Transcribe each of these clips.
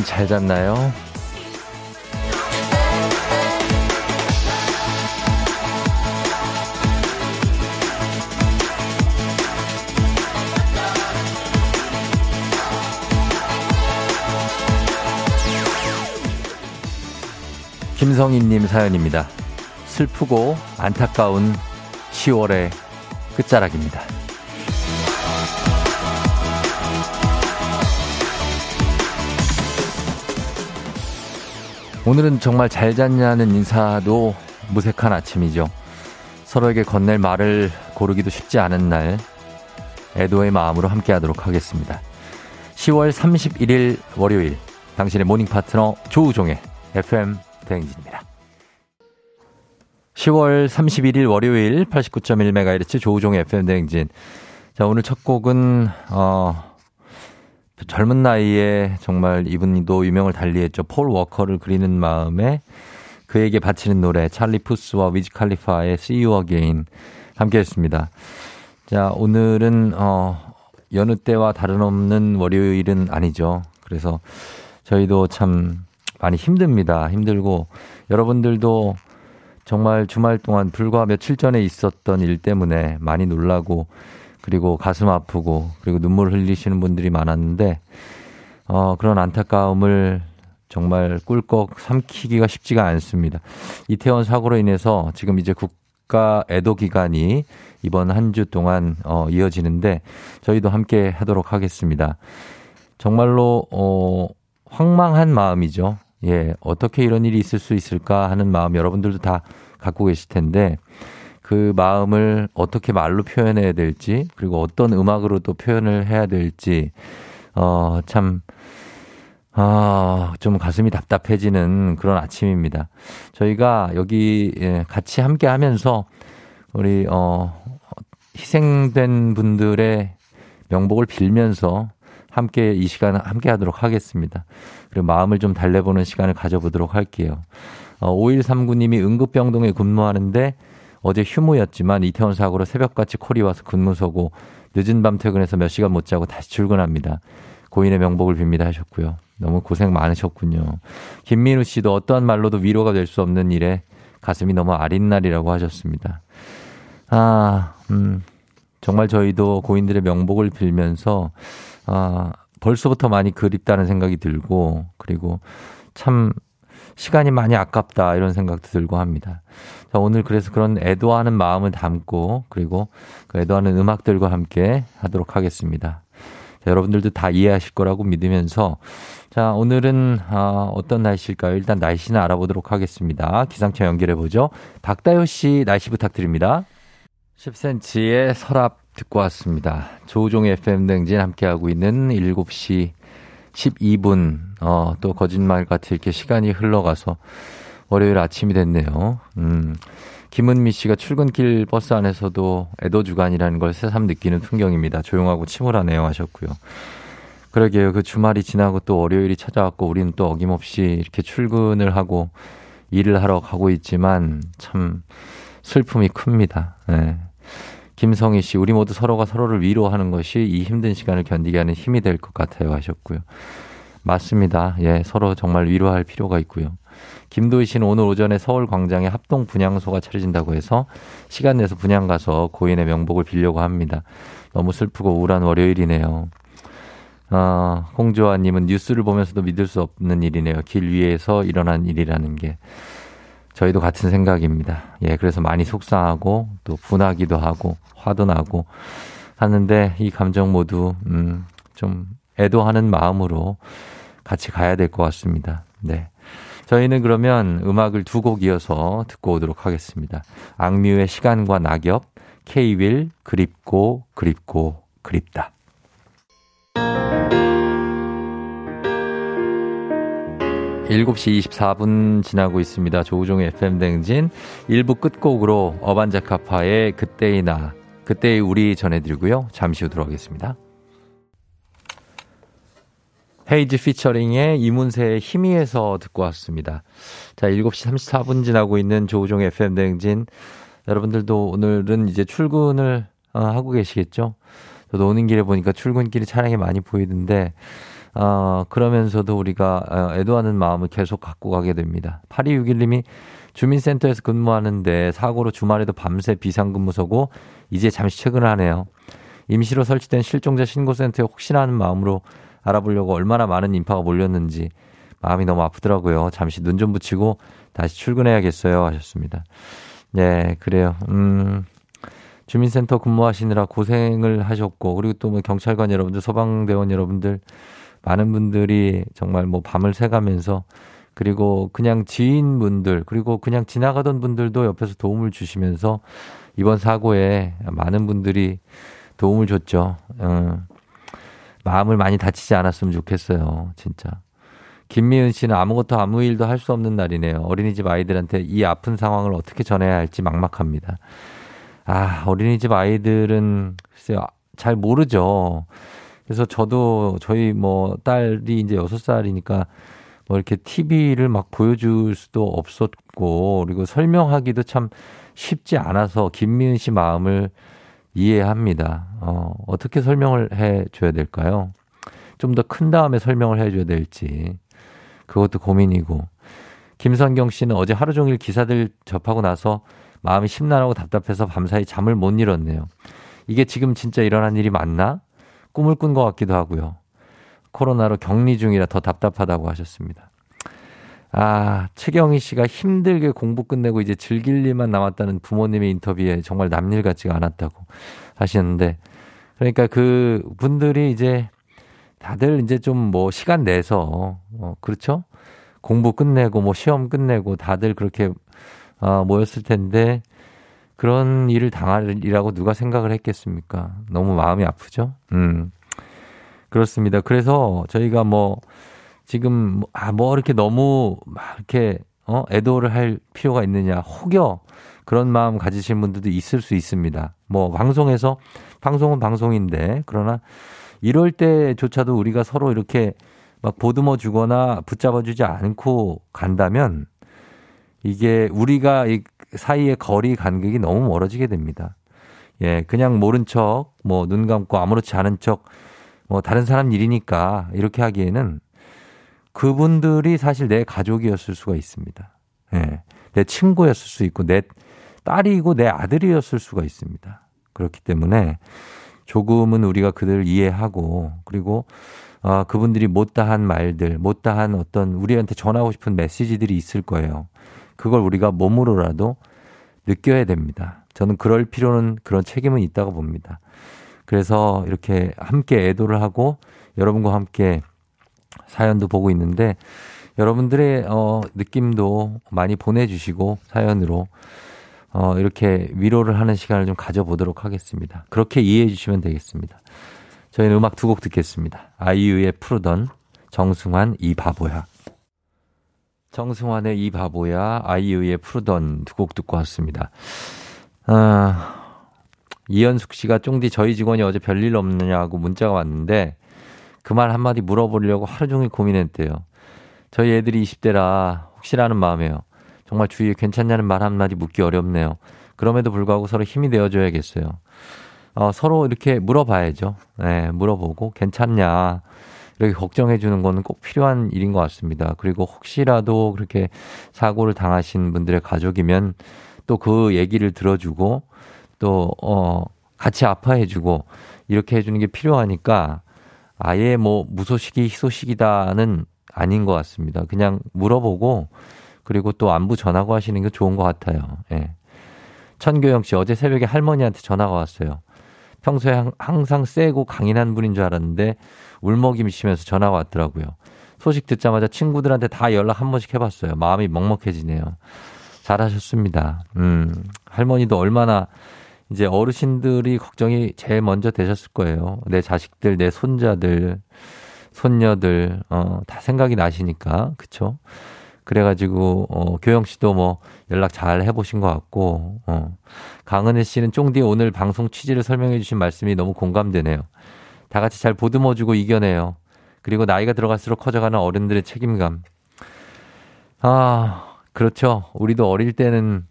여러분 잘 잤나요? 김성희님 사연입니다. 슬프고 안타까운 10월의 끝자락입니다. 오늘은 정말 잘 잤냐는 인사도 무색한 아침이죠. 서로에게 건넬 말을 고르기도 쉽지 않은 날, 애도의 마음으로 함께 하도록 하겠습니다. 10월 31일 월요일, 당신의 morning 파트너 조우종의 FM 대행진입니다. 10월 31일 월요일 89.1MHz 조우종의 FM 대행진. 자, 오늘 첫 곡은, 어, 젊은 나이에 정말 이분도 유명을 달리했죠. 폴 워커를 그리는 마음에 그에게 바치는 노래 찰리 푸스와 위즈 칼리파의 See You Again 함께 했습니다. 자, 오늘은 어 여느 때와 다름없는 월요일은 아니죠. 그래서 저희도 참 많이 힘듭니다. 힘들고 여러분들도 정말 주말 동안 불과 며칠 전에 있었던 일 때문에 많이 놀라고 그리고 가슴 아프고 그리고 눈물 흘리시는 분들이 많았는데 어, 그런 안타까움을 정말 꿀꺽 삼키기가 쉽지가 않습니다. 이태원 사고로 인해서 지금 이제 국가 애도 기간이 이번 한 주 동안 어, 이어지는데 저희도 함께 하도록 하겠습니다. 정말로 어, 황망한 마음이죠. 예, 어떻게 이런 일이 있을 수 있을까 하는 마음 여러분들도 다 갖고 계실 텐데 그 마음을 어떻게 말로 표현해야 될지, 그리고 어떤 음악으로 또 표현을 해야 될지, 어, 참, 아, 좀 가슴이 답답해지는 그런 아침입니다. 저희가 여기 예, 같이 함께 하면서 우리, 어, 희생된 분들의 명복을 빌면서 함께 이 시간 함께 하도록 하겠습니다. 그리고 마음을 좀 달래보는 시간을 가져보도록 할게요. 어, 5139님이 응급병동에 근무하는데 어제 휴무였지만 이태원 사고로 새벽같이 콜이 와서 근무 서고 늦은 밤 퇴근해서 몇 시간 못 자고 다시 출근합니다. 고인의 명복을 빕니다 하셨고요. 너무 고생 많으셨군요. 김민우 씨도 어떠한 말로도 위로가 될 수 없는 일에 가슴이 너무 아린 날이라고 하셨습니다. 아, 음, 정말 저희도 고인들의 명복을 빌면서, 아, 벌써부터 많이 그립다는 생각이 들고, 그리고 참 시간이 많이 아깝다 이런 생각도 들고 합니다. 자, 오늘 그래서 그런 애도하는 마음을 담고 그리고 그 애도하는 음악들과 함께 하도록 하겠습니다. 자, 여러분들도 다 이해하실 거라고 믿으면서 자, 오늘은 어, 어떤 날씨일까요? 일단 날씨는 알아보도록 하겠습니다. 기상청 연결해 보죠. 박다효 씨 날씨 부탁드립니다. 10cm의 서랍 듣고 왔습니다. 조우종의 FM 댕진 함께하고 있는 7시 12분, 어, 또 거짓말 같이 이렇게 시간이 흘러가서 월요일 아침이 됐네요. 음. 김은미 씨가 출근길 버스 안에서도 애도 주간이라는 걸 새삼 느끼는 풍경입니다. 조용하고 침울하네요 하셨고요. 그러게요. 그 주말이 지나고 또 월요일이 찾아왔고 우리는 또 어김없이 이렇게 출근을 하고 일을 하러 가고 있지만 참 슬픔이 큽니다. 네. 김성희 씨, 우리 모두 서로가 서로를 위로하는 것이 이 힘든 시간을 견디게 하는 힘이 될 것 같아요 하셨고요. 맞습니다. 예, 서로 정말 위로할 필요가 있고요. 김도희 씨는 오늘 오전에 서울 광장에 합동 분향소가 차려진다고 해서 시간 내서 분향 가서 고인의 명복을 빌려고 합니다. 너무 슬프고 우울한 월요일이네요. 아, 홍조아님은 뉴스를 보면서도 믿을 수 없는 일이네요. 길 위에서 일어난 일이라는 게. 저희도 같은 생각입니다. 예, 그래서 많이 속상하고 또 분하기도 하고 화도 나고 하는데 이 감정 모두, 음, 좀 애도하는 마음으로 같이 가야 될 것 같습니다. 네. 저희는 그러면 음악을 두 곡 이어서 듣고 오도록 하겠습니다. 악뮤의 시간과 낙엽, 케이윌, 그립고, 그립고, 그립다. 일곱시 24분 지나고 있습니다. 조우종의 FM댕진 1부 끝곡으로 어반자카파의 그때의 나, 그때의 우리 전해드리고요. 잠시 후 들어가겠습니다. 헤이즈 피처링의 이문세의 힘이에서 듣고 왔습니다. 자, 7시 34분 지나고 있는 조우종 FM 대행진. 여러분들도 오늘은 이제 출근을 어, 하고 계시겠죠? 저도 오는 길에 보니까 출근길에 차량이 많이 보이던데, 어, 그러면서도 우리가 어, 애도하는 마음을 계속 갖고 가게 됩니다. 8261님이 주민센터에서 근무하는데 사고로 주말에도 밤새 비상근무 서고 이제 잠시 퇴근하네요. 임시로 설치된 실종자 신고센터에 혹시나 하는 마음으로 알아보려고 얼마나 많은 인파가 몰렸는지 마음이 너무 아프더라고요. 잠시 눈 좀 붙이고 다시 출근해야겠어요. 하셨습니다. 네, 그래요. 음, 주민센터 근무하시느라 고생을 하셨고, 그리고 또 뭐 경찰관 여러분들, 소방대원 여러분들, 많은 분들이 정말 뭐 밤을 새가면서 그리고 그냥 지인분들, 그리고 그냥 지나가던 분들도 옆에서 도움을 주시면서 이번 사고에 많은 분들이 도움을 줬죠. 어, 마음을 많이 다치지 않았으면 좋겠어요. 진짜. 김미은 씨는 아무것도 아무 일도 할 수 없는 날이네요. 어린이집 아이들한테 이 아픈 상황을 어떻게 전해야 할지 막막합니다. 아, 어린이집 아이들은 글쎄요, 잘 모르죠. 그래서 저도 저희 뭐 딸이 이제 여섯 살이니까 뭐 이렇게 TV를 막 보여줄 수도 없었고, 그리고 설명하기도 참 쉽지 않아서 김미은 씨 마음을 이해합니다. 어, 어떻게 설명을 해 줘야 될까요? 좀 더 큰 다음에 설명을 해 줘야 될지. 그것도 고민이고. 김선경 씨는 어제 하루 종일 기사들 접하고 나서 마음이 심란하고 답답해서 밤사이 잠을 못 이뤘네요. 이게 지금 진짜 일어난 일이 맞나? 꿈을 꾼 것 같기도 하고요. 코로나로 격리 중이라 더 답답하다고 하셨습니다. 아, 최경희 씨가 힘들게 공부 끝내고 이제 즐길 일만 남았다는 부모님의 인터뷰에 정말 남일 같지가 않았다고 하시는데, 그러니까 그 분들이 이제 다들 이제 좀 뭐 시간 내서 어 그렇죠? 공부 끝내고 뭐 시험 끝내고 다들 그렇게 어 모였을 텐데 그런 일을 당하리라고 누가 생각을 했겠습니까? 너무 마음이 아프죠? 음. 그렇습니다. 그래서 저희가 뭐 지금 아뭐 뭐 이렇게 너무 막 이렇게 어 애도를 할 필요가 있느냐 혹여 그런 마음 가지신 분들도 있을 수 있습니다. 뭐 방송에서 방송은 방송인데 그러나 이럴 때조차도 우리가 서로 이렇게 막 보듬어 주거나 붙잡아 주지 않고 간다면 이게 우리가 이 사이의 거리 간격이 너무 멀어지게 됩니다. 예, 그냥 모른 척, 뭐 눈 감고 아무렇지 않은 척, 뭐 다른 사람 일이니까 이렇게 하기에는 그분들이 사실 내 가족이었을 수가 있습니다. 예, 내 친구였을 수 있고 내 딸이고 내 아들이었을 수가 있습니다. 그렇기 때문에 조금은 우리가 그들을 이해하고 그리고 어, 그분들이 못다한 말들, 못다한 어떤 우리한테 전하고 싶은 메시지들이 있을 거예요. 그걸 우리가 몸으로라도 느껴야 됩니다. 저는 그럴 필요는 그런 책임은 있다고 봅니다. 그래서 이렇게 함께 애도를 하고 여러분과 함께 사연도 보고 있는데 여러분들의 어 느낌도 많이 보내주시고 사연으로 어, 이렇게 위로를 하는 시간을 좀 가져보도록 하겠습니다. 그렇게 이해해 주시면 되겠습니다. 저희는 음악 두 곡 듣겠습니다. 아이유의 푸르던, 정승환, 이 바보야. 정승환의 이 바보야, 아이유의 푸르던 두 곡 듣고 왔습니다. 아, 이현숙 씨가 쫑디 저희 직원이 어제 별일 없느냐고 문자가 왔는데 그 말 한마디 물어보려고 하루 종일 고민했대요. 저희 애들이 20대라 혹시라는 마음에요. 정말 주위에 괜찮냐는 말 한마디 묻기 어렵네요. 그럼에도 불구하고 서로 힘이 되어줘야겠어요. 어, 서로 이렇게 물어봐야죠. 네, 물어보고 괜찮냐. 이렇게 걱정해 주는 거는 꼭 필요한 일인 것 같습니다. 그리고 혹시라도 그렇게 사고를 당하신 분들의 가족이면 또 그 얘기를 들어주고 또, 어, 같이 아파해 주고 이렇게 해주는 게 필요하니까 아예 뭐 무소식이 희소식이다는 아닌 것 같습니다. 그냥 물어보고 그리고 또 안부 전하고 하시는 게 좋은 것 같아요. 예. 천교영 씨, 어제 새벽에 할머니한테 전화가 왔어요. 평소에 항상 세고 강인한 분인 줄 알았는데 울먹이시면서 전화가 왔더라고요. 소식 듣자마자 친구들한테 다 연락 한 번씩 해봤어요. 마음이 먹먹해지네요. 잘하셨습니다. 음, 할머니도 얼마나 이제 어르신들이 걱정이 제일 먼저 되셨을 거예요. 내 자식들, 내 손자들, 손녀들, 어, 다 생각이 나시니까. 그쵸? 그래가지고 어, 교영 씨도 뭐 연락 잘 해보신 것 같고 어. 강은혜 씨는 쫑디 오늘 방송 취지를 설명해 주신 말씀이 너무 공감되네요. 다 같이 잘 보듬어주고 이겨내요. 그리고 나이가 들어갈수록 커져가는 어른들의 책임감. 아 그렇죠. 우리도 어릴 때는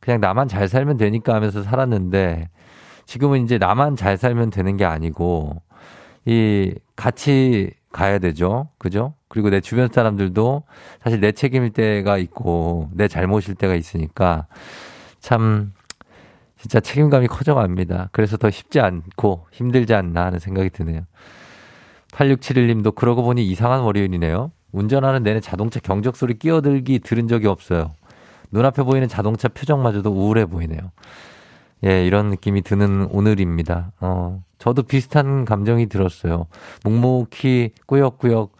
그냥 나만 잘 살면 되니까 하면서 살았는데 지금은 이제 나만 잘 살면 되는 게 아니고 이 같이 가야 되죠. 그죠? 그리고 내 주변 사람들도 사실 내 책임일 때가 있고 내 잘못일 때가 있으니까 참 진짜 책임감이 커져갑니다. 그래서 더 쉽지 않고 힘들지 않나 하는 생각이 드네요. 8671님도 그러고 보니 이상한 월요일이네요. 운전하는 내내 자동차 경적 소리 끼어들기 들은 적이 없어요. 눈앞에 보이는 자동차 표정마저도 우울해 보이네요. 예, 이런 느낌이 드는 오늘입니다. 어, 저도 비슷한 감정이 들었어요. 묵묵히 꾸역꾸역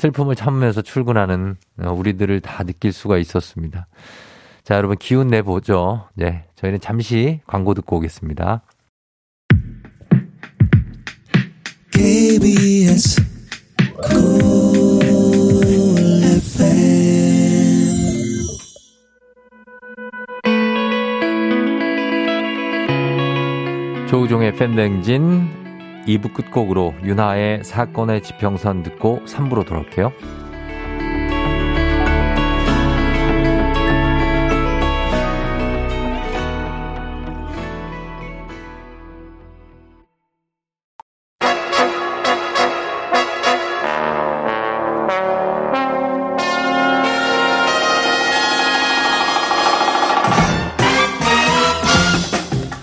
슬픔을 참으면서 출근하는 어, 우리들을 다 느낄 수가 있었습니다. 자, 여러분 기운 내보죠. 네, 저희는 잠시 광고 듣고 오겠습니다. KBS 조우종의 팬댕진 2부 끝곡으로 윤하의 사건의 지평선 듣고 3부로 돌아올게요.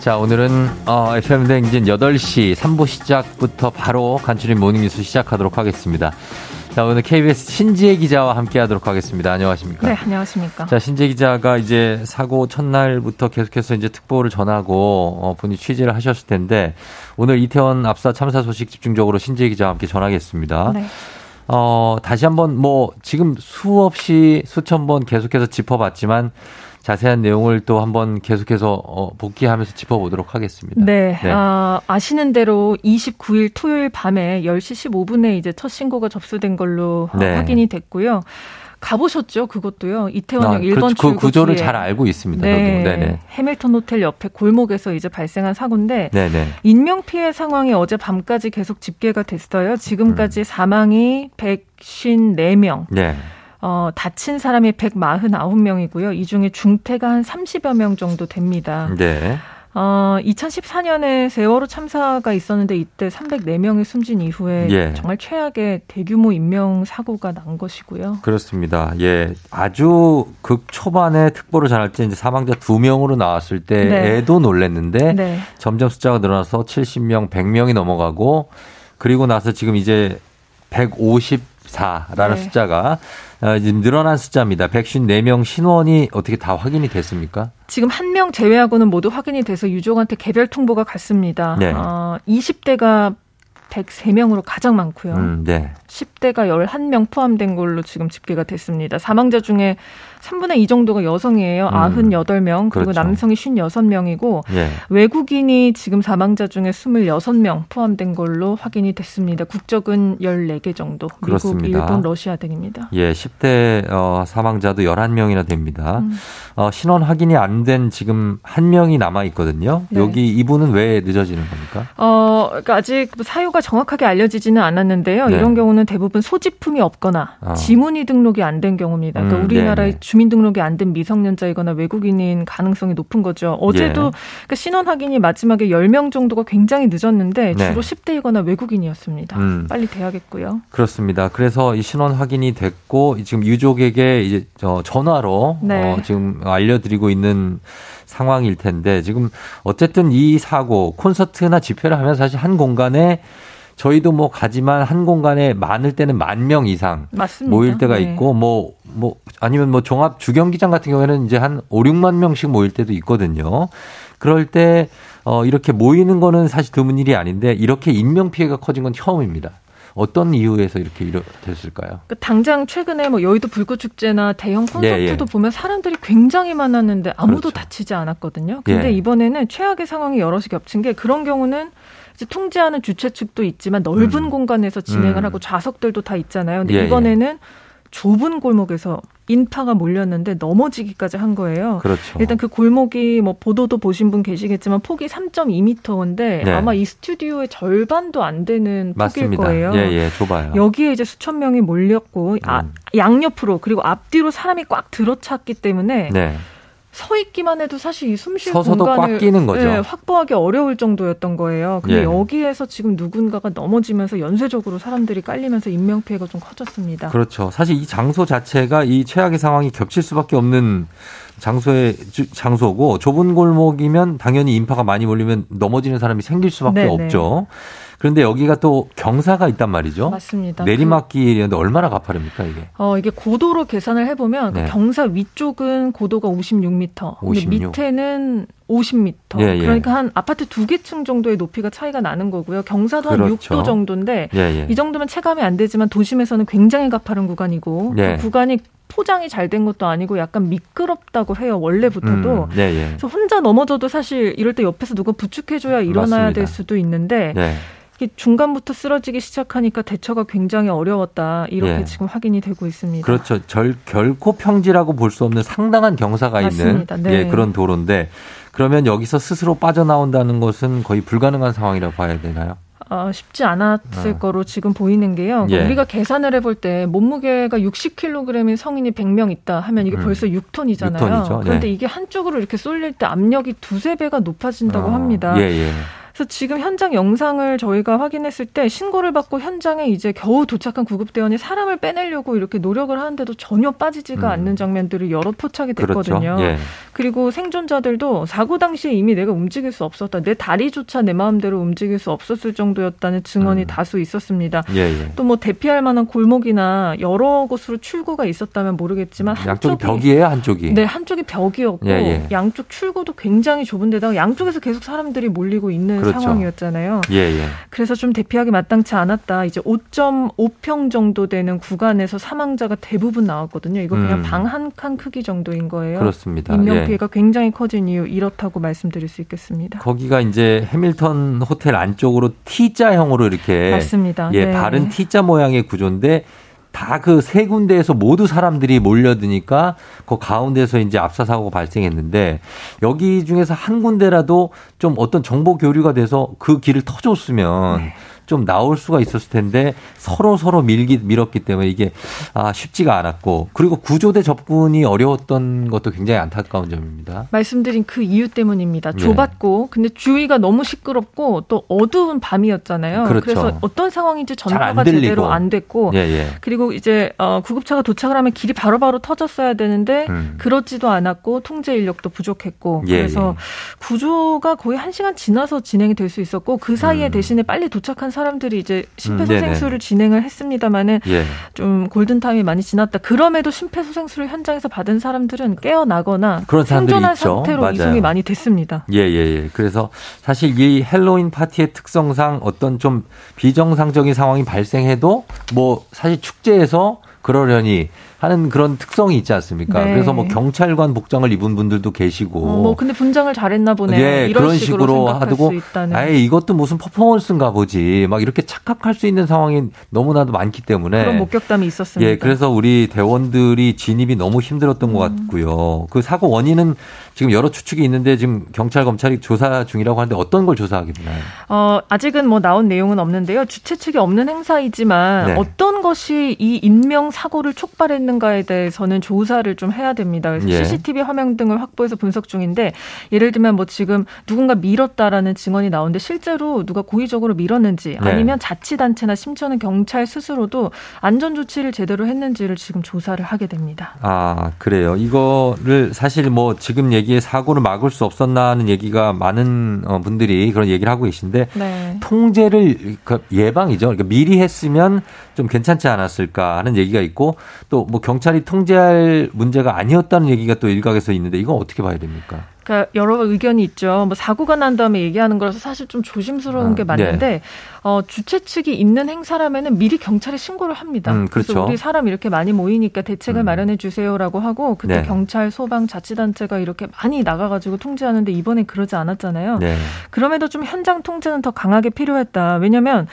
자, 오늘은 어, FM 댕진 8시 3부 시작부터 바로 간추린 모닝뉴스 시작하도록 하겠습니다. 자, 오늘 KBS 신지혜 기자와 함께 하도록 하겠습니다. 안녕하십니까? 네, 안녕하십니까? 자, 신지혜 기자가 이제 사고 첫날부터 계속해서 이제 특보를 전하고 어, 분이 취재를 하셨을 텐데 오늘 이태원 압사 참사 소식 집중적으로 신지혜 기자와 함께 전하겠습니다. 네. 어, 다시 한번 뭐 지금 수없이 수천 번 계속해서 짚어봤지만 자세한 내용을 또 한번 계속해서 어, 복귀하면서 짚어보도록 하겠습니다. 네. 네. 아, 아시는 대로 29일 토요일 밤에 10시 15분에 이제 첫 신고가 접수된 걸로 네. 확인이 됐고요. 가보셨죠? 그것도요. 이태원역 아, 1번 그, 그 구조를 뒤에. 잘 알고 있습니다. 네. 네네. 해밀턴 호텔 옆에 골목에서 이제 발생한 사고인데 네네. 인명 피해 상황이 어제 밤까지 계속 집계가 됐어요. 지금까지 음. 사망이 154명. 네. 어, 다친 사람이 149명이고요. 이 중에 중태가 한 30여 명 정도 됩니다. 네. 어, 2014년에 세월호 참사가 있었는데 이때 304명이 숨진 이후에 예. 정말 최악의 대규모 인명 사고가 난 것이고요. 그렇습니다. 예. 아주 극 초반에 특보를 전할 때 이제 사망자 2명으로 나왔을 때에도 네. 놀랬는데 네. 점점 숫자가 늘어나서 70명, 100명이 넘어가고 그리고 나서 지금 이제 154라는 네. 숫자가 어, 지금 늘어난 숫자입니다. 백신 4명 신원이 어떻게 다 확인이 됐습니까? 지금 한 명 제외하고는 모두 확인이 돼서 유족한테 개별 통보가 갔습니다. 네. 어, 20대가 103명으로 가장 많고요. 음, 네. 10대가 11명 포함된 걸로 지금 집계가 됐습니다. 사망자 중에 3분의 2 정도가 여성이에요. 음. 98명. 그리고 그렇죠. 남성이 56명이고 예. 외국인이 지금 사망자 중에 26명 포함된 걸로 확인이 됐습니다. 국적은 14개 정도. 그렇습니다. 미국, 일본, 러시아 등입니다. 예, 10대 어, 사망자도 11명이나 됩니다. 음. 어, 신원 확인이 안 된 지금 한 명이 남아 있거든요. 네. 여기 이분은 왜 늦어지는 겁니까? 어, 그러니까 아직 사유가 정확하게 알려지지는 않았는데요. 네. 이런 경우는 대부분 소지품이 없거나 어. 지문이 등록이 안 된 경우입니다. 그러니까 음, 우리나라의 주 민등록이 안 된 미성년자이거나 외국인인 가능성이 높은 거죠. 어제도 예. 그러니까 신원 확인이 마지막에 10명 정도가 굉장히 늦었는데 네. 주로 10대이거나 외국인이었습니다. 음. 빨리 돼야겠고요. 그렇습니다. 그래서 이 신원 확인이 됐고 지금 유족에게 이제 전화로 네. 어, 지금 알려드리고 있는 상황일 텐데 지금 어쨌든 이 사고 콘서트나 집회를 하면 사실 한 공간에 저희도 뭐 가지만 한 공간에 많을 때는 만 명 이상 맞습니다. 모일 때가 네. 있고 뭐 뭐뭐 아니면 뭐 종합 주경기장 같은 경우에는 이제 한 5, 6만 명씩 모일 때도 있거든요. 그럴 때 어, 이렇게 모이는 거는 사실 드문 일이 아닌데 이렇게 인명 피해가 커진 건 처음입니다. 어떤 이유에서 이렇게 이렇 됐을까요? 그 당장 최근에 뭐 여의도 불꽃 축제나 대형 콘서트도 예, 예. 보면 사람들이 굉장히 많았는데 아무도 그렇죠. 다치지 않았거든요. 근데 예. 이번에는 최악의 상황이 여럿이 겹친 게 그런 경우는 이제 통제하는 주최 측도 있지만 넓은 음. 공간에서 진행을 음. 하고 좌석들도 다 있잖아요. 근데 예, 예. 이번에는 좁은 골목에서 인파가 몰렸는데 넘어지기까지 한 거예요. 그렇죠. 일단 그 골목이 뭐 보도도 보신 분 계시겠지만 폭이 3.2m인데 네. 아마 이 스튜디오의 절반도 안 되는 맞습니다. 폭일 거예요. 예, 예, 좁아요. 여기에 이제 수천 명이 몰렸고 아, 음. 아, 양옆으로 그리고 앞뒤로 사람이 꽉 들어찼기 때문에 네. 서 있기만 해도 사실 이 숨쉴 서서도 공간을 꽉 끼는 거죠. 네, 확보하기 어려울 정도였던 거예요. 근데 예. 여기에서 지금 누군가가 넘어지면서 연쇄적으로 사람들이 깔리면서 인명 피해가 좀 커졌습니다. 그렇죠. 사실 이 장소 자체가 이 최악의 상황이 겹칠 수밖에 없는 장소의 장소고 좁은 골목이면 당연히 인파가 많이 몰리면 넘어지는 사람이 생길 수밖에 네네. 없죠. 그런데 여기가 또 경사가 있단 말이죠. 맞습니다. 내리막길이었는데 얼마나 가파릅니까 이게? 어 이게 고도로 계산을 해보면 그 네. 그 경사 위쪽은 고도가 56m, 56. 근데 밑에는 50m. 예, 예. 그러니까 한 아파트 두 개 층 정도의 높이가 차이가 나는 거고요. 경사도 그렇죠. 한 6도 정도인데 예, 예, 이 정도면 체감이 안 되지만 도심에서는 굉장히 가파른 구간이고 그 구간이 포장이 잘 된 것도 아니고 약간 미끄럽다고 해요 원래부터도. 음, 네, 예. 그래서 혼자 넘어져도 사실 이럴 때 옆에서 누가 부축해줘야 일어나야 맞습니다. 될 수도 있는데 네. 중간부터 쓰러지기 시작하니까 대처가 굉장히 어려웠다 이렇게 예. 지금 확인이 되고 있습니다. 그렇죠. 절, 결코 평지라고 볼 수 없는 상당한 경사가 맞습니다. 있는 네. 예, 그런 도로인데 그러면 여기서 스스로 빠져나온다는 것은 거의 불가능한 상황이라고 봐야 되나요? 어, 쉽지 않았을 어. 거로 지금 보이는 게요. 그러니까 예. 우리가 계산을 해볼 때 몸무게가 60kg인 성인이 100명 있다 하면 이게 음. 벌써 6톤이잖아요. 6톤이죠. 그런데 네. 이게 한쪽으로 이렇게 쏠릴 때 압력이 두세 배가 높아진다고 어. 합니다. 예, 예. 그래서 지금 현장 영상을 저희가 확인했을 때 신고를 받고 현장에 이제 겨우 도착한 구급대원이 사람을 빼내려고 이렇게 노력을 하는데도 전혀 빠지지가 음. 않는 장면들이 여러 포착이 그렇죠. 됐거든요. 그렇죠. 예. 그리고 생존자들도 사고 당시에 이미 내가 움직일 수 없었다. 내 다리조차 내 마음대로 움직일 수 없었을 정도였다는 증언이 음. 다수 있었습니다. 예, 예. 또뭐 대피할 만한 골목이나 여러 곳으로 출구가 있었다면 모르겠지만 양쪽이 벽이에요, 한쪽이. 네, 한쪽이 벽이었고 예, 예. 양쪽 출구도 굉장히 좁은 데다가 양쪽에서 계속 사람들이 몰리고 있는 그렇죠. 상황이었잖아요. 예, 예. 그래서 좀 대피하기 마땅치 않았다. 이제 5.5평 정도 되는 구간에서 사망자가 대부분 나왔거든요. 이거 그냥 음. 방한 칸 크기 정도인 거예요. 그렇습니다. 인명 예. 피해가 굉장히 커진 이유 이렇다고 말씀드릴 수 있겠습니다. 거기가 이제 해밀턴 호텔 안쪽으로 T자형으로 이렇게 맞습니다. 예, 네. 바른 T자 모양의 구조인데 다 그 세 군데에서 모두 사람들이 몰려드니까 그 가운데서 이제 압사 사고가 발생했는데 여기 중에서 한 군데라도 좀 어떤 정보 교류가 돼서 그 길을 터줬으면 네. 좀 나올 수가 있었을 텐데 서로 서로 밀기 밀었기 때문에 이게 아 쉽지가 않았고 그리고 구조대 접근이 어려웠던 것도 굉장히 안타까운 점입니다. 말씀드린 그 이유 때문입니다. 네. 좁았고 네. 근데 주위가 너무 시끄럽고 또 어두운 밤이었잖아요. 그렇죠. 그래서 어떤 상황인지 전파가 제대로 안 됐고 예, 예. 그리고 이제 어, 구급차가 도착을 하면 길이 바로바로 바로 터졌어야 되는데 음. 그렇지도 않았고 통제 인력도 부족했고 예, 그래서 예. 구조가 거의 한 시간 지나서 진행이 될 수 있었고 그 사이에 음. 대신에 빨리 도착한 사람들이 이제 심폐소생술을 음, 진행을 했습니다마는 예. 좀 골든 타임이 많이 지났다. 그럼에도 심폐소생술을 현장에서 받은 사람들은 깨어나거나 그런 생존한 있죠. 상태로 맞아요. 이송이 많이 됐습니다. 예, 예, 예. 그래서 사실 이 헬로윈 파티의 특성상 어떤 좀 비정상적인 상황이 발생해도 뭐 사실 축제에서 그러려니 하는 그런 특성이 있지 않습니까? 네. 그래서 뭐 경찰관 복장을 입은 분들도 계시고. 어, 뭐 근데 분장을 잘했나 보네요. 예, 그런 식으로 하고 아예 이것도 무슨 퍼포먼스인가 보지. 막 이렇게 착각할 수 있는 상황이 너무나도 많기 때문에 그런 목격담이 있었습니다. 예, 그래서 우리 대원들이 진입이 너무 힘들었던 음. 것 같고요. 그 사고 원인은 지금 여러 추측이 있는데 지금 경찰 검찰이 조사 중이라고 하는데 어떤 걸 조사하게 되나요? 어, 아직은 뭐 나온 내용은 없는데요. 주최 측이 없는 행사이지만 네. 어떤 것이 이 인명 사고를 촉발했는가에 대해서는 조사를 좀 해야 됩니다. 그래서 예. CCTV 화면 등을 확보해서 분석 중인데 예를 들면 뭐 지금 누군가 밀었다라는 증언이 나오는데 실제로 누가 고의적으로 밀었는지 네. 아니면 자치단체나 심지어는 경찰 스스로도 안전 조치를 제대로 했는지를 지금 조사를 하게 됩니다. 아 그래요. 이거를 사실 뭐 지금 얘기 얘기에 사고를 막을 수 없었나 하는 얘기가 많은 어, 분들이 그런 얘기를 하고 계신데 네. 통제를 그 예방이죠. 그러니까 미리 했으면 좀 괜찮지 않았을까 하는 얘기가 있고 또 뭐 경찰이 통제할 문제가 아니었다는 얘기가 또 일각에서 있는데 이건 어떻게 봐야 됩니까? 그러니까 여러 의견이 있죠. 뭐 사고가 난 다음에 얘기하는 거라서 사실 좀 조심스러운 아, 게 맞는데 네. 어, 주최 측이 있는 행사라면은 미리 경찰에 신고를 합니다. 음, 그렇죠. 그래서 우리 사람 이렇게 많이 모이니까 대책을 음. 마련해 주세요라고 하고 그때 네. 경찰, 소방, 자치단체가 이렇게 많이 나가가지고 통제하는데 이번에 그러지 않았잖아요. 네. 그럼에도 좀 현장 통제는 더 강하게 필요했다. 왜냐하면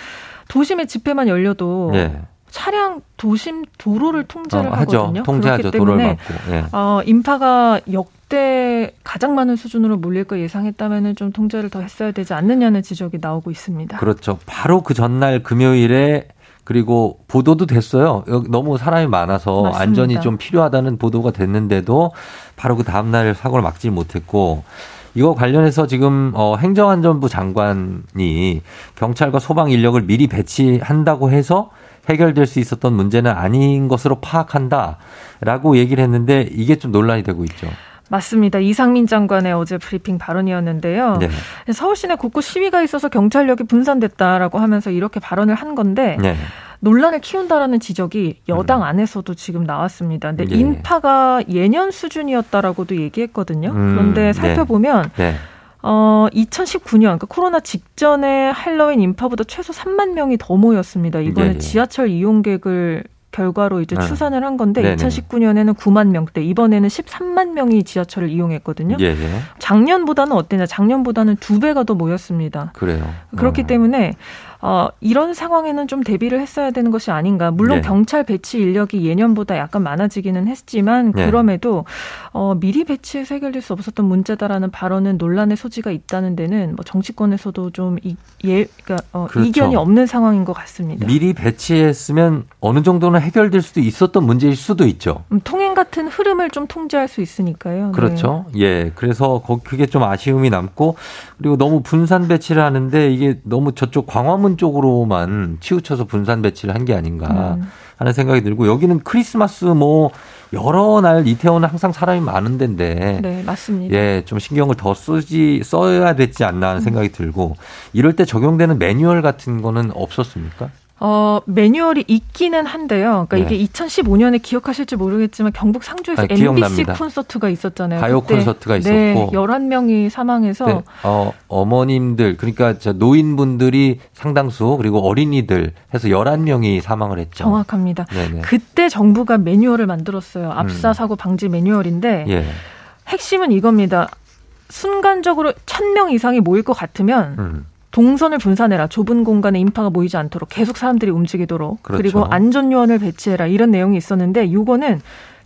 도심의 집회만 열려도 네. 차량 도심 도로를 통제를 어, 하거든요. 통제하죠. 그렇기 때문에 예. 어, 인파가 역 대 가장 많은 수준으로 몰릴 거 예상했다면은 좀 통제를 더 했어야 되지 않느냐는 지적이 나오고 있습니다. 그렇죠. 바로 그 전날 금요일에 그리고 보도도 됐어요. 너무 사람이 많아서 맞습니다. 안전이 좀 필요하다는 보도가 됐는데도 바로 그 다음날 사고를 막지 못했고 이거 관련해서 지금 어 행정안전부 장관이 경찰과 소방 인력을 미리 배치한다고 해서 해결될 수 있었던 문제는 아닌 것으로 파악한다라고 얘기를 했는데 이게 좀 논란이 되고 있죠. 맞습니다. 이상민 장관의 어제 브리핑 발언이었는데요. 네. 서울 시내 곳곳 시위가 있어서 경찰력이 분산됐다라고 하면서 이렇게 발언을 한 건데 네. 논란을 키운다라는 지적이 여당 음. 안에서도 지금 나왔습니다. 근데 네. 인파가 예년 수준이었다라고도 얘기했거든요. 음. 그런데 네. 살펴보면 네. 어, 2019년, 그러니까 코로나 직전에 할로윈 인파보다 최소 3만 명이 더 모였습니다. 이번에 네. 지하철 이용객을 결과로 이제 네. 추산을 한 건데 네네. 2019년에는 9만 명대, 이번에는 13만 명이 지하철을 이용했거든요. 예, 예. 작년보다는 어땠냐? 작년보다는 두 배가 더 모였습니다. 그래요. 그렇기 어. 때문에 어, 이런 상황에는 좀 대비를 했어야 되는 것이 아닌가. 물론 네. 경찰 배치 인력이 예년보다 약간 많아지기는 했지만 네. 그럼에도 어, 미리 배치해서 해결될 수 없었던 문제다라는 발언은 논란의 소지가 있다는 데는 뭐 정치권에서도 좀 이, 예, 그러니까 어, 그렇죠. 이견이 없는 상황인 것 같습니다. 미리 배치했으면 어느 정도는 해결될 수도 있었던 문제일 수도 있죠. 음, 통행 같은 흐름을 좀 통제할 수 있으니까요. 네. 그렇죠. 네. 예. 그래서 그게 좀 아쉬움이 남고 그리고 너무 분산 배치를 하는데 이게 너무 저쪽 광화문 쪽으로만 치우쳐서 분산 배치를 한 게 아닌가 음. 하는 생각이 들고 여기는 크리스마스 뭐 여러 날 이태원은 항상 사람이 많은 데인데 네, 맞습니다. 예, 좀 신경을 더 쓰지 써야 되지 않나 하는 음. 생각이 들고 이럴 때 적용되는 매뉴얼 같은 거는 없었습니까? 어, 매뉴얼이 있기는 한데요. 그러니까 네. 이게 2015년에 기억하실지 모르겠지만 경북 상주에서 아, MBC 콘서트가 있었잖아요. 가요 그때. 콘서트가 있었고. 네, 11명이 사망해서 네. 어, 어머님들 그러니까 노인분들이 상당수 그리고 어린이들 해서 11명이 사망을 했죠. 정확합니다. 네네. 그때 정부가 매뉴얼을 만들었어요. 압사 음. 사고 방지 매뉴얼인데 예. 핵심은 이겁니다. 순간적으로 1000명 이상이 모일 것 같으면 음. 동선을 분산해라. 좁은 공간에 인파가 모이지 않도록 계속 사람들이 움직이도록 그렇죠. 그리고 안전 요원을 배치해라. 이런 내용이 있었는데 요거는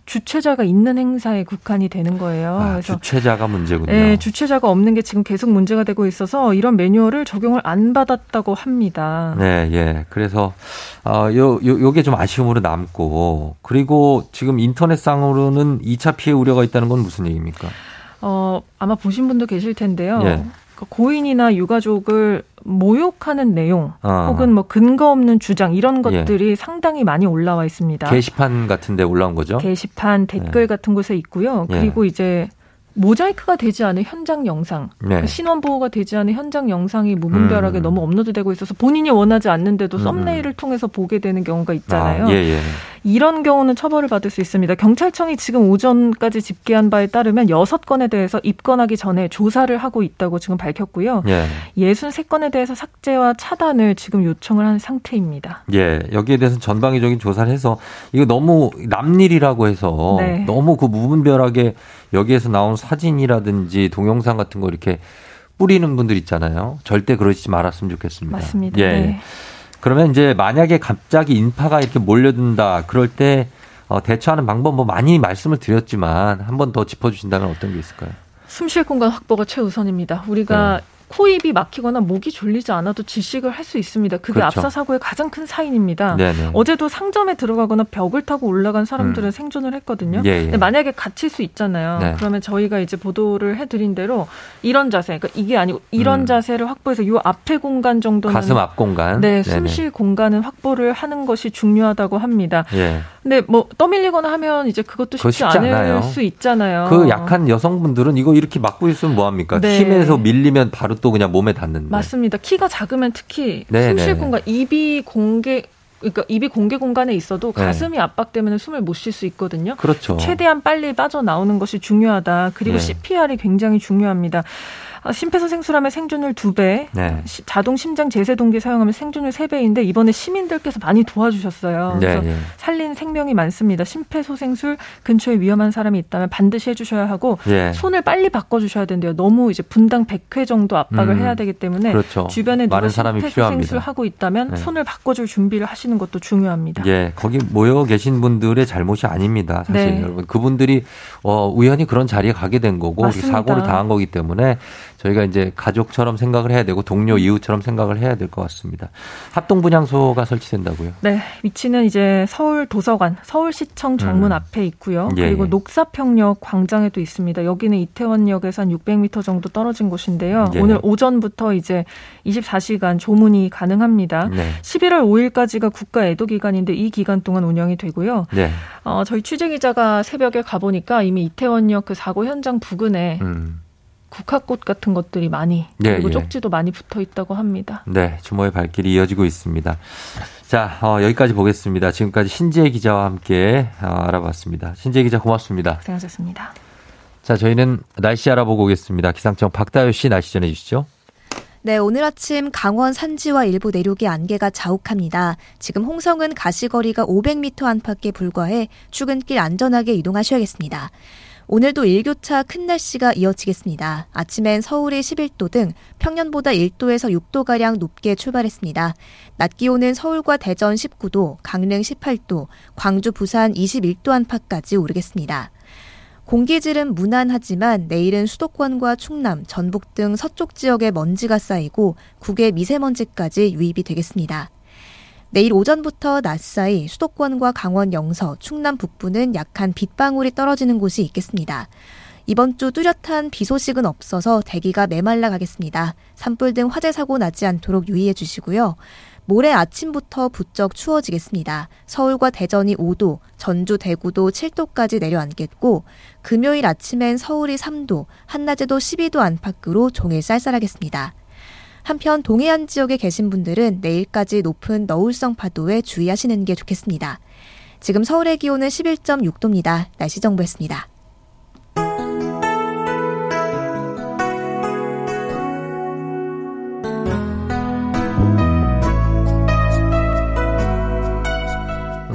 주최자가 있는 행사에 국한이 되는 거예요. 아, 그래서 주최자가 문제군요. 네, 주최자가 없는 게 지금 계속 문제가 되고 있어서 이런 매뉴얼을 적용을 안 받았다고 합니다. 네, 예. 그래서 어, 요, 요 요게 좀 아쉬움으로 남고 그리고 지금 인터넷상으로는 2차 피해 우려가 있다는 건 무슨 얘기입니까? 어, 아마 보신 분도 계실 텐데요. 예. 그 고인이나 유가족을 모욕하는 내용 어. 혹은 뭐 근거 없는 주장 이런 예. 것들이 예. 상당히 많이 올라와 있습니다. 게시판 같은 데 올라온 거죠? 게시판 댓글 예. 같은 곳에 있고요. 예. 그리고 이제 모자이크가 되지 않은 현장 영상, 네. 그러니까 신원 보호가 되지 않은 현장 영상이 무분별하게 음. 너무 업로드되고 있어서 본인이 원하지 않는데도 음. 썸네일을 통해서 보게 되는 경우가 있잖아요. 아, 예, 예. 이런 경우는 처벌을 받을 수 있습니다. 경찰청이 지금 오전까지 집계한 바에 따르면 여섯 건에 대해서 입건하기 전에 조사를 하고 있다고 지금 밝혔고요. 예. 63건에 대해서 삭제와 차단을 지금 요청을 한 상태입니다. 예, 여기에 대해서 전방위적인 조사를 해서 이거 너무 남일이라고 해서 네. 너무 그 무분별하게 여기에서 나온 사진이라든지 동영상 같은 거 이렇게 뿌리는 분들 있잖아요. 절대 그러지 말았으면 좋겠습니다. 맞습니다. 예. 네. 그러면 이제 만약에 갑자기 인파가 이렇게 몰려든다 그럴 때 어, 대처하는 방법 뭐 많이 말씀을 드렸지만 한 번 더 짚어주신다면 어떤 게 있을까요? 숨 쉴 공간 확보가 최우선입니다. 우리가 네. 코입이 막히거나 목이 졸리지 않아도 질식을 할 수 있습니다. 그게 그렇죠. 압사 사고의 가장 큰 사인입니다. 네네. 어제도 상점에 들어가거나 벽을 타고 올라간 사람들은 음. 생존을 했거든요. 예, 예. 근데 만약에 갇힐 수 있잖아요. 네. 그러면 저희가 이제 보도를 해드린 대로 이런 자세, 그러니까 이게 아니고 이런 음. 자세를 확보해서 요 앞에 공간 정도는 가슴 앞 공간, 네, 숨쉴 공간은 확보를 하는 것이 중요하다고 합니다. 예. 근데 뭐 떠밀리거나 하면 이제 그것도 쉽지, 쉽지 않을 않아요. 수 있잖아요. 그 약한 여성분들은 이거 이렇게 막고 있으면 뭐 합니까? 네. 힘에서 밀리면 바로 또 그냥 몸에 닿는데. 맞습니다. 키가 작으면 특히 네, 숨쉴 네. 공간, 입이 공개 그러니까 입이 공개 공간에 있어도 네. 가슴이 네. 압박되면 숨을 못 쉴 수 있거든요. 그렇죠. 최대한 빨리 빠져나오는 것이 중요하다. 그리고 네. CPR이 굉장히 중요합니다. 아, 심폐소생술하면 생존율 2배, 네. 자동 심장 제세 동기 사용하면 생존율 3배인데 이번에 시민들께서 많이 도와주셨어요. 네, 그래서 네. 살린 생명이 많습니다. 심폐소생술 근처에 위험한 사람이 있다면 반드시 해주셔야 하고 네. 손을 빨리 바꿔주셔야 된대요. 너무 이제 분당 100회 정도 압박을 음, 해야 되기 때문에 그렇죠. 주변에 누가 심폐소생술 하고 있다면 네. 손을 바꿔줄 준비를 하시는 것도 중요합니다. 예, 거기 모여 계신 분들의 잘못이 아닙니다. 사실 네. 여러분 그분들이 어, 우연히 그런 자리에 가게 된 거고 사고를 당한 거기 때문에 저희가 이제 가족처럼 생각을 해야 되고 동료 이웃처럼 생각을 해야 될 것 같습니다. 합동 분향소가 설치된다고요? 네, 위치는 이제 서울 도서관, 서울시청 정문 음. 앞에 있고요. 예, 그리고 예. 녹사평역 광장에도 있습니다. 여기는 이태원역에서 한 600m 정도 떨어진 곳인데요. 예. 오늘 오전부터 이제 24시간 조문이 가능합니다. 네. 11월 5일까지가 국가 애도 기간인데 이 기간 동안 운영이 되고요. 네. 어, 저희 취재 기자가 새벽에 가보니까 이미 이태원역 그 사고 현장 부근에 음. 국화꽃 같은 것들이 많이 예, 그리고 예. 쪽지도 많이 붙어 있다고 합니다. 네, 주모의 발길이 이어지고 있습니다. 자, 어, 여기까지 보겠습니다. 지금까지 신재 기자와 함께 어, 알아봤습니다. 신재 기자 고맙습니다. 고생하셨습니다. 자, 저희는 날씨 알아보고 오겠습니다. 기상청 박다효 씨 날씨 전해 주시죠. 네, 오늘 아침 강원 산지와 일부 내륙의 안개가 자욱합니다. 지금 홍성은 가시거리가 500m 안팎에 불과해 출근길 안전하게 이동하셔야겠습니다. 오늘도 일교차 큰 날씨가 이어지겠습니다. 아침엔 서울이 11도 등 평년보다 1도에서 6도가량 높게 출발했습니다. 낮 기온은 서울과 대전 19도, 강릉 18도, 광주, 부산 21도 안팎까지 오르겠습니다. 공기질은 무난하지만 내일은 수도권과 충남, 전북 등 서쪽 지역에 먼지가 쌓이고 국외 미세먼지까지 유입이 되겠습니다. 내일 오전부터 낮 사이 수도권과 강원 영서, 충남 북부는 약한 빗방울이 떨어지는 곳이 있겠습니다. 이번 주 뚜렷한 비 소식은 없어서 대기가 메말라 가겠습니다. 산불 등 화재 사고 나지 않도록 유의해 주시고요. 모레 아침부터 부쩍 추워지겠습니다. 서울과 대전이 5도, 전주, 대구도 7도까지 내려앉겠고, 금요일 아침엔 서울이 3도, 한낮에도 12도 안팎으로 종일 쌀쌀하겠습니다. 한편 동해안 지역에 계신 분들은 내일까지 높은 너울성 파도에 주의하시는 게 좋겠습니다. 지금 서울의 기온은 11.6도입니다. 날씨 정보였습니다.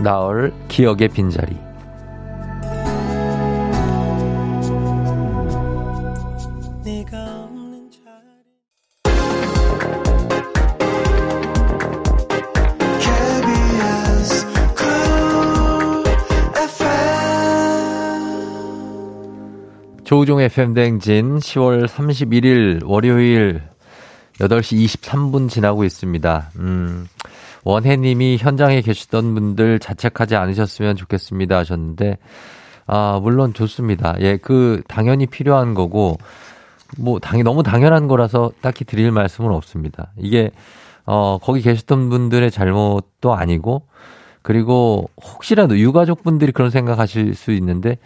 나얼 기억의 빈자리 조우종의 FM대행진 10월 31일 월요일 8시 23분 지나고 있습니다. 음, 원혜님이 현장에 계시던 분들 자책하지 않으셨으면 좋겠습니다 하셨는데, 아, 물론 좋습니다. 예, 그, 당연히 필요한 거고, 뭐, 당, 너무 당연한 거라서 딱히 드릴 말씀은 없습니다. 이게, 어, 거기 계셨던 분들의 잘못도 아니고, 그리고 혹시라도 유가족분들이 그런 생각하실 수 있는데,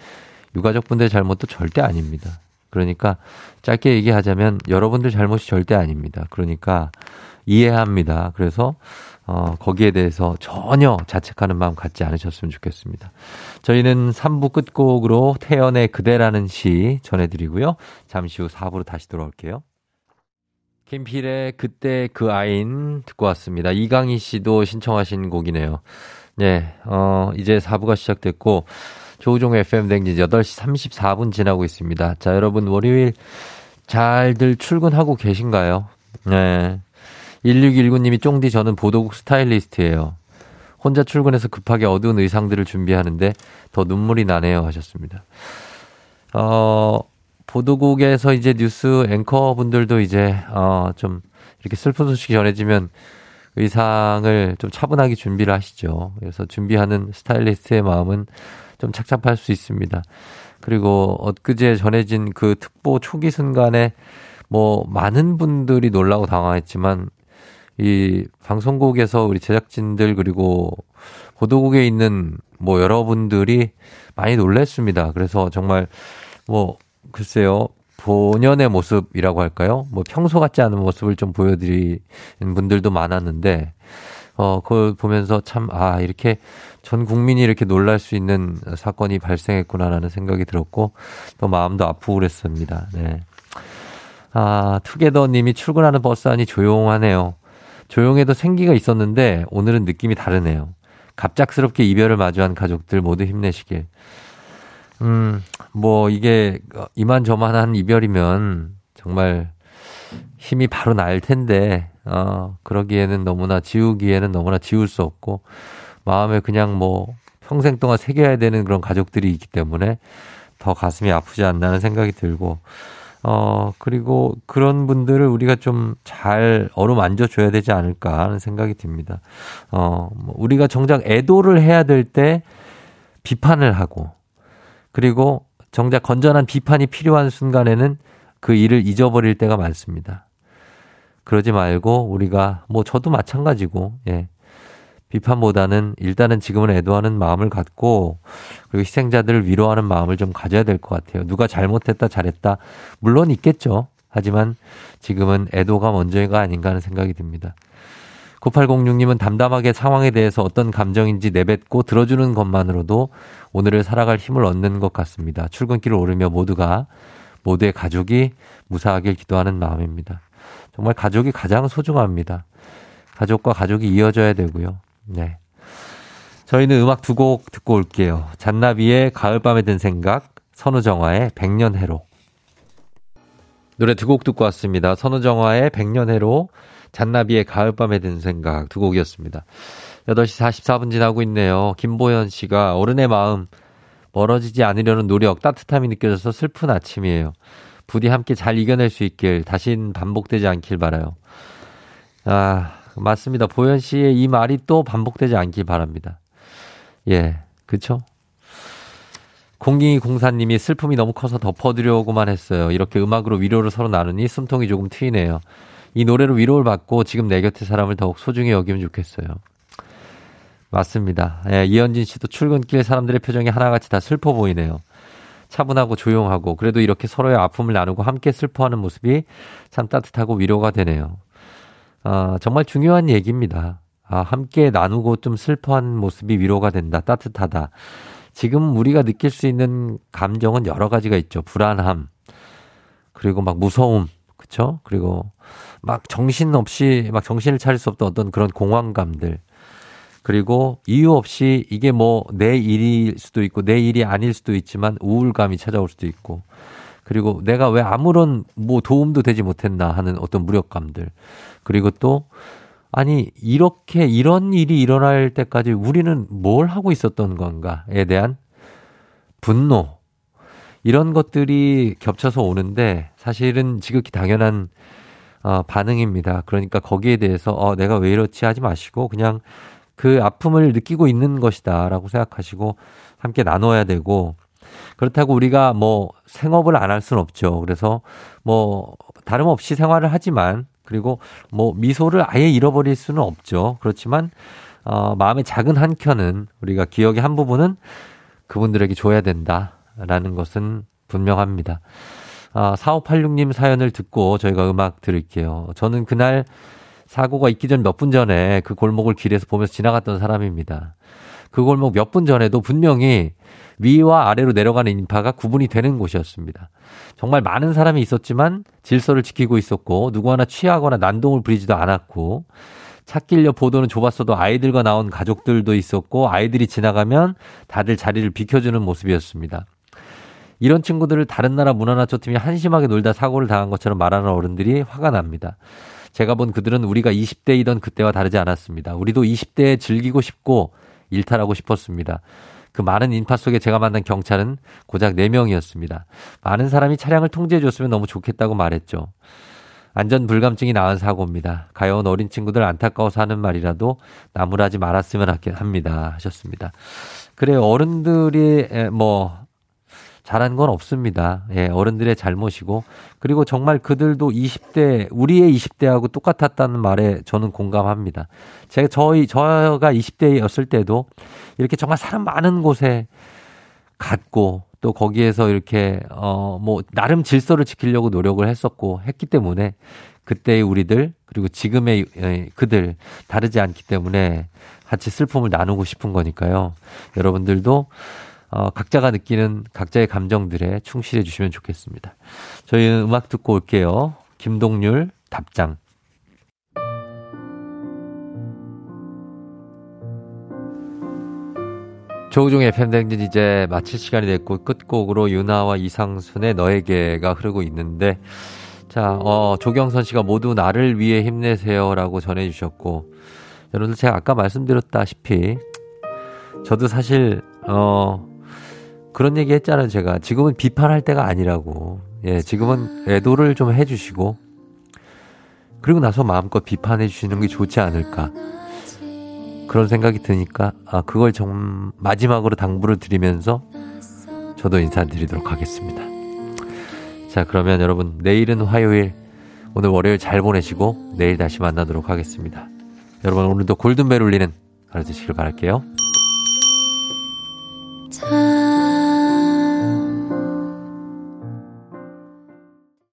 유가족분들의 잘못도 절대 아닙니다. 그러니까 짧게 얘기하자면 여러분들 잘못이 절대 아닙니다. 그러니까 이해합니다. 그래서 어, 거기에 대해서 전혀 자책하는 마음 갖지 않으셨으면 좋겠습니다. 저희는 3부 끝곡으로 태연의 그대라는 시 전해드리고요. 잠시 후 4부로 다시 돌아올게요. 김필의 그때 그 아인 듣고 왔습니다. 이강희 씨도 신청하신 곡이네요. 네, 어, 이제 4부가 시작됐고, 조우종 FM 댕진 8시 34분 지나고 있습니다. 자, 여러분, 월요일 잘들 출근하고 계신가요? 네. 1619님이 쫑디 저는 보도국 스타일리스트예요. 혼자 출근해서 급하게 어두운 의상들을 준비하는데 더 눈물이 나네요 하셨습니다. 어, 보도국에서 이제 뉴스 앵커 분들도 이제 어, 좀 이렇게 슬픈 소식이 전해지면 의상을 좀 차분하게 준비를 하시죠. 그래서 준비하는 스타일리스트의 마음은 좀 착잡할 수 있습니다. 그리고 엊그제 전해진 그 특보 초기 순간에 뭐 많은 분들이 놀라고 당황했지만 이 방송국에서 우리 제작진들 그리고 보도국에 있는 뭐 여러분들이 많이 놀랬습니다. 그래서 정말 뭐 글쎄요. 본연의 모습이라고 할까요? 뭐 평소 같지 않은 모습을 좀 보여드리는 분들도 많았는데, 어, 그걸 보면서 참, 아, 이렇게 전 국민이 이렇게 놀랄 수 있는 사건이 발생했구나라는 생각이 들었고, 또 마음도 아프고 그랬습니다. 네. 아, 투게더 님이 출근하는 버스 안이 조용하네요. 조용해도 생기가 있었는데 오늘은 느낌이 다르네요. 갑작스럽게 이별을 마주한 가족들 모두 힘내시길. 음, 뭐 이게 이만저만한 이별이면 정말 힘이 바로 날 텐데, 어, 그러기에는 너무나 지우기에는 너무나 지울 수 없고, 마음에 그냥 뭐 평생 동안 새겨야 되는 그런 가족들이 있기 때문에 더 가슴이 아프지 않나는 생각이 들고, 어, 그리고 그런 분들을 우리가 좀 잘 어루만져 줘야 되지 않을까 하는 생각이 듭니다. 어, 뭐 우리가 정작 애도를 해야 될 때 비판을 하고 그리고 정작 건전한 비판이 필요한 순간에는 그 일을 잊어버릴 때가 많습니다. 그러지 말고 우리가 뭐 저도 마찬가지고 예. 비판보다는 일단은 지금은 애도하는 마음을 갖고 그리고 희생자들을 위로하는 마음을 좀 가져야 될 것 같아요. 누가 잘못했다 잘했다 물론 있겠죠. 하지만 지금은 애도가 먼저가 아닌가 하는 생각이 듭니다. 9806님은 담담하게 상황에 대해서 어떤 감정인지 내뱉고 들어주는 것만으로도 오늘을 살아갈 힘을 얻는 것 같습니다. 출근길을 오르며 모두가 모두의 가족이 무사하길 기도하는 마음입니다. 정말 가족이 가장 소중합니다. 가족과 가족이 이어져야 되고요. 네. 저희는 음악 두 곡 듣고 올게요. 잔나비의 가을밤에 든 생각, 선우정화의 백년해로. 노래 두 곡 듣고 왔습니다. 선우정화의 백년해로, 잔나비의 가을밤에 든 생각 두 곡이었습니다. 8시 44분 지나고 있네요. 김보현 씨가 어른의 마음 멀어지지 않으려는 노력, 따뜻함이 느껴져서 슬픈 아침이에요. 부디 함께 잘 이겨낼 수 있길, 다신 반복되지 않길 바라요. 아, 맞습니다. 보현 씨의 이 말이 또 반복되지 않길 바랍니다. 예, 그쵸? 공기 공사님이 슬픔이 너무 커서 덮어드려고만 했어요. 이렇게 음악으로 위로를 서로 나누니 숨통이 조금 트이네요. 이 노래로 위로를 받고 지금 내 곁에 사람을 더욱 소중히 여기면 좋겠어요. 맞습니다. 예, 이현진 씨도 출근길 사람들의 표정이 하나같이 다 슬퍼 보이네요. 차분하고 조용하고 그래도 이렇게 서로의 아픔을 나누고 함께 슬퍼하는 모습이 참 따뜻하고 위로가 되네요. 아, 정말 중요한 얘기입니다. 아, 함께 나누고 좀 슬퍼한 모습이 위로가 된다. 따뜻하다. 지금 우리가 느낄 수 있는 감정은 여러 가지가 있죠. 불안함. 그리고 막 무서움. 그쵸? 그리고 막 정신 없이 막 정신을 차릴 수 없던 어떤 그런 공황감들. 그리고 이유 없이 이게 뭐 내 일일 수도 있고 내 일이 아닐 수도 있지만 우울감이 찾아올 수도 있고 그리고 내가 왜 아무런 뭐 도움도 되지 못했나 하는 어떤 무력감들. 그리고 또 아니 이렇게 이런 일이 일어날 때까지 우리는 뭘 하고 있었던 건가에 대한 분노 이런 것들이 겹쳐서 오는데 사실은 지극히 당연한 어, 반응입니다. 그러니까 거기에 대해서 어, 내가 왜 이렇지 하지 마시고 그냥 그 아픔을 느끼고 있는 것이다라고 생각하시고 함께 나눠야 되고 그렇다고 우리가 뭐 생업을 안 할 수는 없죠. 그래서 뭐 다름없이 생활을 하지만 그리고 뭐 미소를 아예 잃어버릴 수는 없죠. 그렇지만 어 마음의 작은 한 켠은 우리가 기억의 한 부분은 그분들에게 줘야 된다라는 것은 분명합니다. 아, 4586님 사연을 듣고 저희가 음악 들을게요. 저는 그날 사고가 있기 전 몇 분 전에 그 골목을 길에서 보면서 지나갔던 사람입니다. 그 골목 몇 분 전에도 분명히 위와 아래로 내려가는 인파가 구분이 되는 곳이었습니다. 정말 많은 사람이 있었지만 질서를 지키고 있었고 누구 하나 취하거나 난동을 부리지도 않았고 찾길 옆 보도는 좁았어도 아이들과 나온 가족들도 있었고 아이들이 지나가면 다들 자리를 비켜주는 모습이었습니다. 이런 친구들을 다른 나라 문화나 초 팀이 한심하게 놀다 사고를 당한 것처럼 말하는 어른들이 화가 납니다. 제가 본 그들은 우리가 20대이던 그때와 다르지 않았습니다. 우리도 20대에 즐기고 싶고 일탈하고 싶었습니다. 그 많은 인파 속에 제가 만난 경찰은 고작 4명이었습니다. 많은 사람이 차량을 통제해 줬으면 너무 좋겠다고 말했죠. 안전 불감증이 나은 사고입니다. 가여운 어린 친구들 안타까워서 하는 말이라도 나무라지 말았으면 합니다. 하셨습니다. 그래요. 어른들이 뭐 잘한 건 없습니다. 예, 어른들의 잘못이고 그리고 정말 그들도 20대 우리의 20대하고 똑같았다는 말에 저는 공감합니다. 제가 저희 저가 20대였을 때도 이렇게 정말 사람 많은 곳에 갔고 또 거기에서 이렇게 어 뭐 나름 질서를 지키려고 노력을 했었고 했기 때문에 그때의 우리들 그리고 지금의 예, 그들 다르지 않기 때문에 같이 슬픔을 나누고 싶은 거니까요. 여러분들도 어, 각자가 느끼는 각자의 감정들에 충실해 주시면 좋겠습니다. 저희는 음악 듣고 올게요. 김동률 답장. 조우종의 팬댕진 이제 마칠 시간이 됐고 끝곡으로 유나와 이상순의 너에게가 흐르고 있는데 자, 어, 조경선 씨가 모두 나를 위해 힘내세요라고 전해주셨고 여러분들 제가 아까 말씀드렸다시피 저도 사실 어 그런 얘기 했잖아요, 제가. 지금은 비판할 때가 아니라고. 예, 지금은 애도를 좀 해주시고, 그리고 나서 마음껏 비판해 주시는 게 좋지 않을까. 그런 생각이 드니까, 아, 그걸 좀 마지막으로 당부를 드리면서 저도 인사드리도록 하겠습니다. 자, 그러면 여러분, 내일은 화요일, 오늘 월요일 잘 보내시고, 내일 다시 만나도록 하겠습니다. 여러분, 오늘도 골든벨 울리는 하루 되시길 바랄게요.